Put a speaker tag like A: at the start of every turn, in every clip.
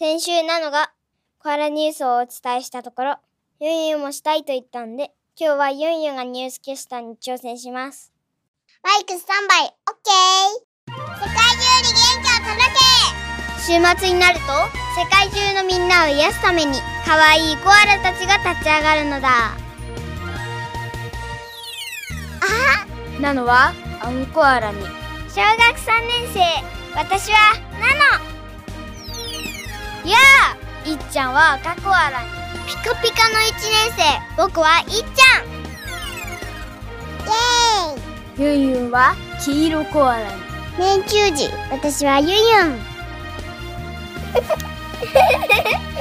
A: 先週なのがコアラニュースをお伝えしたところ、ユンユンもしたいと言ったんで、今日はユンユンがニュースキャスターに挑戦します。
B: マイクスタンバイ、オッケー世界中に元気を届け
A: 週末になると、世界中のみんなを癒すために、可愛いコアラたちが立ち上がるのだ。
B: あ？
A: なのは、アンコアラに。小学3年生、私は、ナノやあいっちゃんは赤コアラに。ピカピカの1年生、僕はいっちゃ
B: んイェーイ
A: ユンユンは黄色コアラに。
B: 年中時、私はユンユン。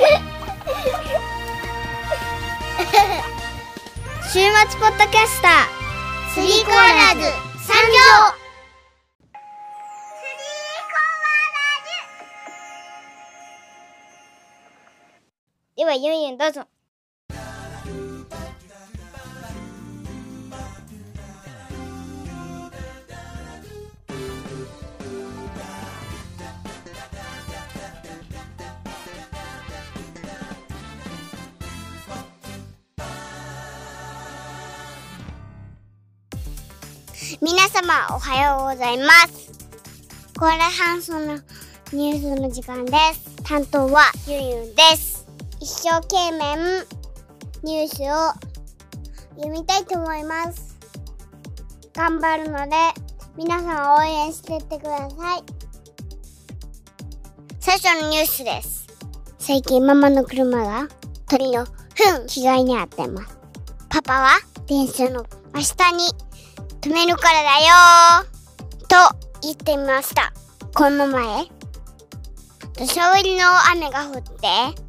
A: 週末ポッドキャスター
B: スリーコアラーズ参上
A: ではユンユンどうぞ
B: 皆様おはようございます。コーラハンソのニュースの時間です。担当はユンユンです。一生懸命ニュースを読みたいと思います。頑張るので皆さん応援していってください。最初のニュースです。最近ママの車が鳥の糞被害に遭ってます。パパは電車の真下に止めるからだよと言ってみました。この前、土砂降りの雨が降って、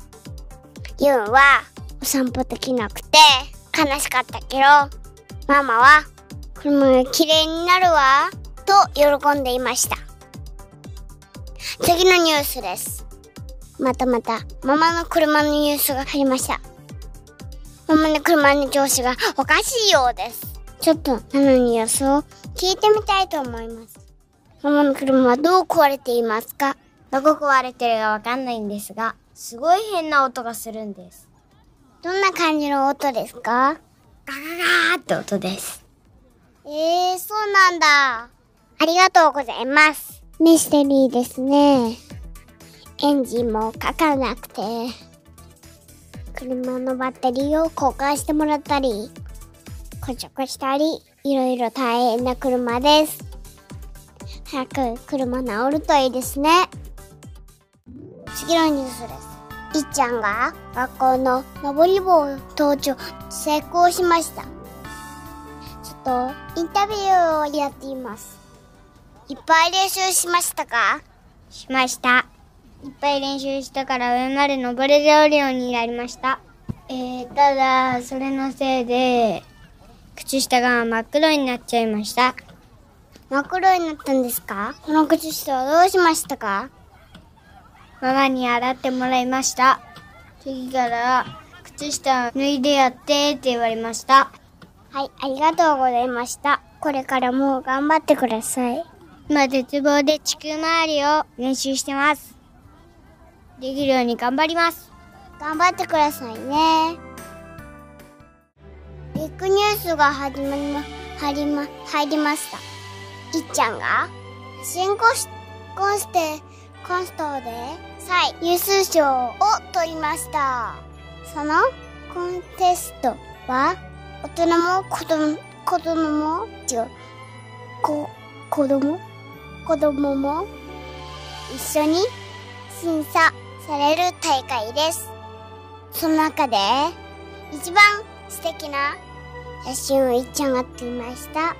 B: ユンはお散歩できなくて悲しかったけど、ママは車が綺麗になるわと喜んでいました。次のニュースです。またまた、ママの車のニュースが入りました。ママの車の調子がおかしいようです。ちょっと、なのに予想を聞いてみたいと思います。ママの車はどう壊れていますか？
A: どこ壊れてるかわかんないんですが、すごい変な音がするんです。
B: どんな感じの音ですか？ガガガ
A: ーって音です。
B: えー、そうなんだ。ありがとうございます。ミステリーですね。エンジンもかからなくて、車のバッテリーを交換してもらったり、故障したり、いろいろ大変な車です。早く車治るといいですね。次のニュースです。いっちゃんが学校の登り棒登頂成功しました。ちょっとインタビューをやっています。いっぱい練習しましたか？
A: しました。いっぱい練習したから上まで登れるようになりました。えー、ただ、それのせいで、靴下が真っ黒になっちゃいました。
B: 真っ黒になったんですか？この靴下はどうしましたか？
A: ママに洗ってもらいました。次から靴下脱いでやってって言われました。
B: はい、ありがとうございました。これからも頑張ってください。
A: 今絶望で地球周りを練習してます。できるように頑張ります。
B: 頑張ってくださいね。ビッグニュースが始まりま、入りま、入りました。いっちゃんが、新コス、ココンストで、最優秀賞を取りました。そのコンテストは、大人も子供、子供も、違う、子供？子供も一緒に審査される大会です。その中で、一番素敵な写真をいっちゃんが撮りました。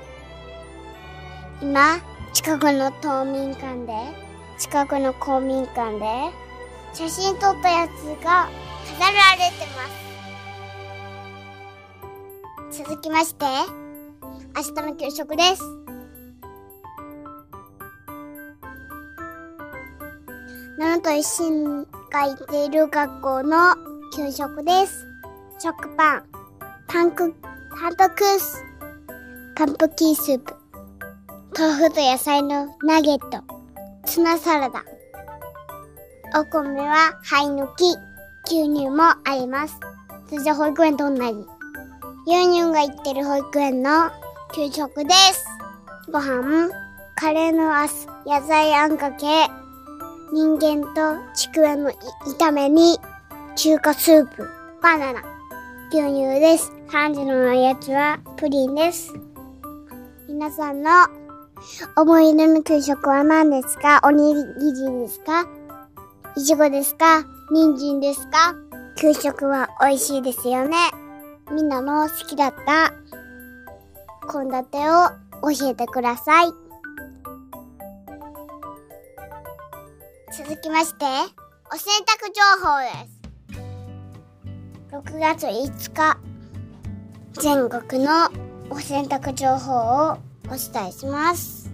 B: 今、近くの冬眠館で、近くの公民館で、写真撮ったやつが飾られてます。続きまして、明日の給食です。ナノと一心が行っている学校の給食です。食パン、パンクハンドクース、パンプキンスープ、豆腐と野菜のナゲット、ツナサラダ、お米は灰抜き、牛乳もあります。そして保育園と同じ。牛乳が行ってる保育園の給食です。ご飯、カレーのあす、野菜あんかけ、人間とちくわの炒めに、中華スープ、バナナ、牛乳です。3時のおやつはプリンです。皆さんの思い出の給食は何ですか？おにぎりですか？いちごですか？人参ですか？給食は美味しいですよね。みんなの好きだった？献立を教えてください。続きまして、お洗濯情報です。6月5日、全国のお洗濯情報をお伝えします。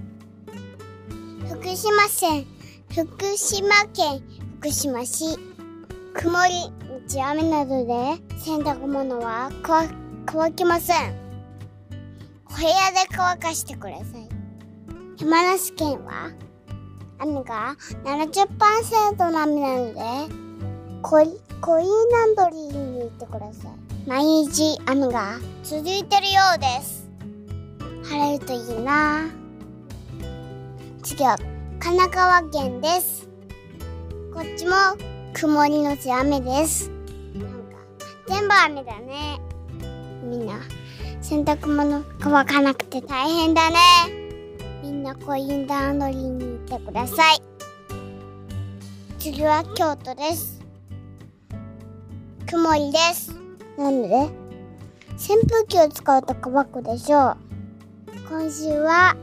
B: 福島県、福島県福島市、曇り、日雨などで洗濯物は乾乾きません。お部屋で乾かしてください。山梨県は雨が70%の雨なので、コイコインランドリーに行ってください。毎日雨が続いてるようです。晴れるといいな次は神奈川県です。こっちも曇りのち雨です。なんか全部雨だね。みんな洗濯物乾かなくて大変だね。みんなコインランドリーに行ってください。次は京都です。曇りです。なんで？扇風機を使うと乾くでしょう。今週は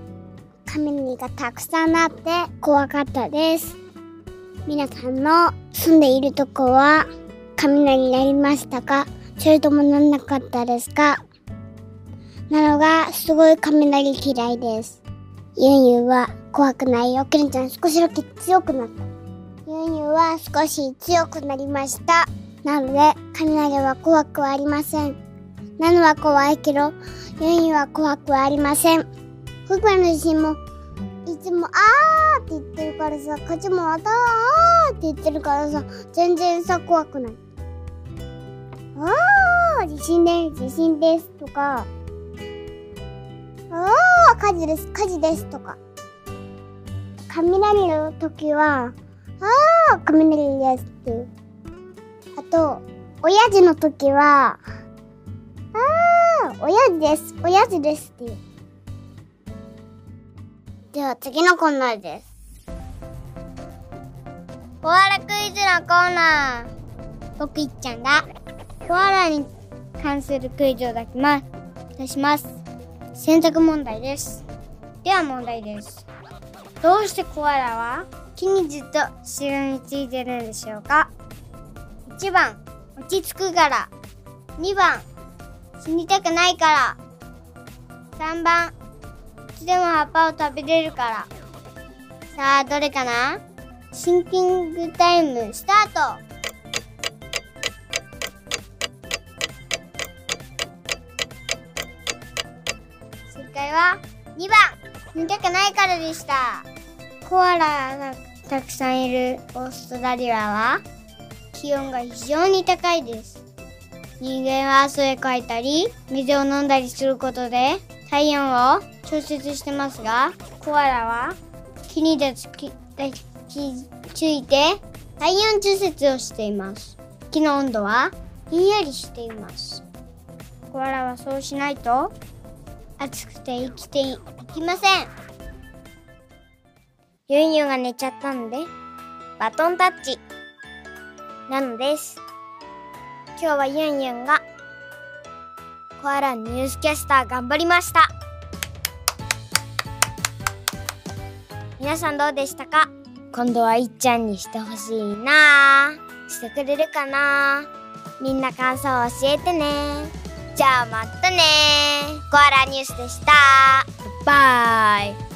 B: 雷がたくさんあって怖かったです。皆さんの住んでいるとこは雷になりましたか？それともなんなかったですか？なのがすごい雷嫌いです。ユンユンは怖くないよ。ケンちゃん少しだけ強くなった。ユンユンは少し強くなりました。なので雷は怖くはありません。なのは怖いけど、ユンユンは怖くありません。福島の地震もいつもあーって言ってるからさ、こっちもまたあーって言ってるからさ、全然さ、怖くない。あー、地震です、地震ですとか、あー、火事です、火事ですとか。雷の時は、あー、雷ですっていう。あと、親父の時は、あー、親父です、親父ですっていう。では次のコーナーです。
A: コアラクイズのコーナー。僕いっちゃんが、コアラに関するクイズを出します。出します。選択問題です。では問題です。どうしてコアラは木にずっとしがみついてるんでしょうか ?1 番、落ち着くから。2番、死にたくないから。3番、いつでも葉っぱを食べれるから。さあ、どれかな？シンキングタイムスタート。正解は2番。見たくないからでした。コアラがたくさんいるオーストラリアは気温が非常に高いです。人間は汗をかいたり水を飲んだりすることで体温を調節してますがコアラは？木に抱き抱きついて体温調節をしています。木の温度はひんやりしています。コアラはそうしないと？暑くて生きていきません。ユンユンが寝ちゃったのでバトンタッチ。なのです今日はユンユンがコアラニュースキャスター頑張りました。皆さんどうでしたか？今度はいっちゃんにしてほしいな。してくれるかな？みんな感想を教えてね。じゃあまたね。コアラニュースでした。バイ。スリ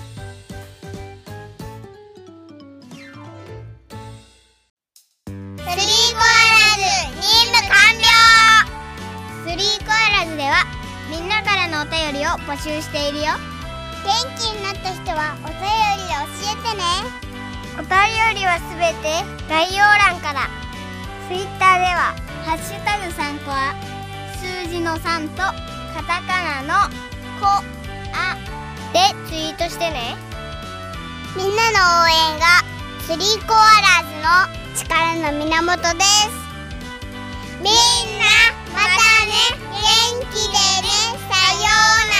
A: りを募集しているよ。
B: 元気になった人はお便りで教えてね。
A: お便りはすべて概要欄から。ツイッターでは「ハッシュタグ3コア」数字の3とカタカナの「コア」でツイートしてね。
B: みんなの応援がスリーコアラーズの力の源です。みんなまたね。元気でようなら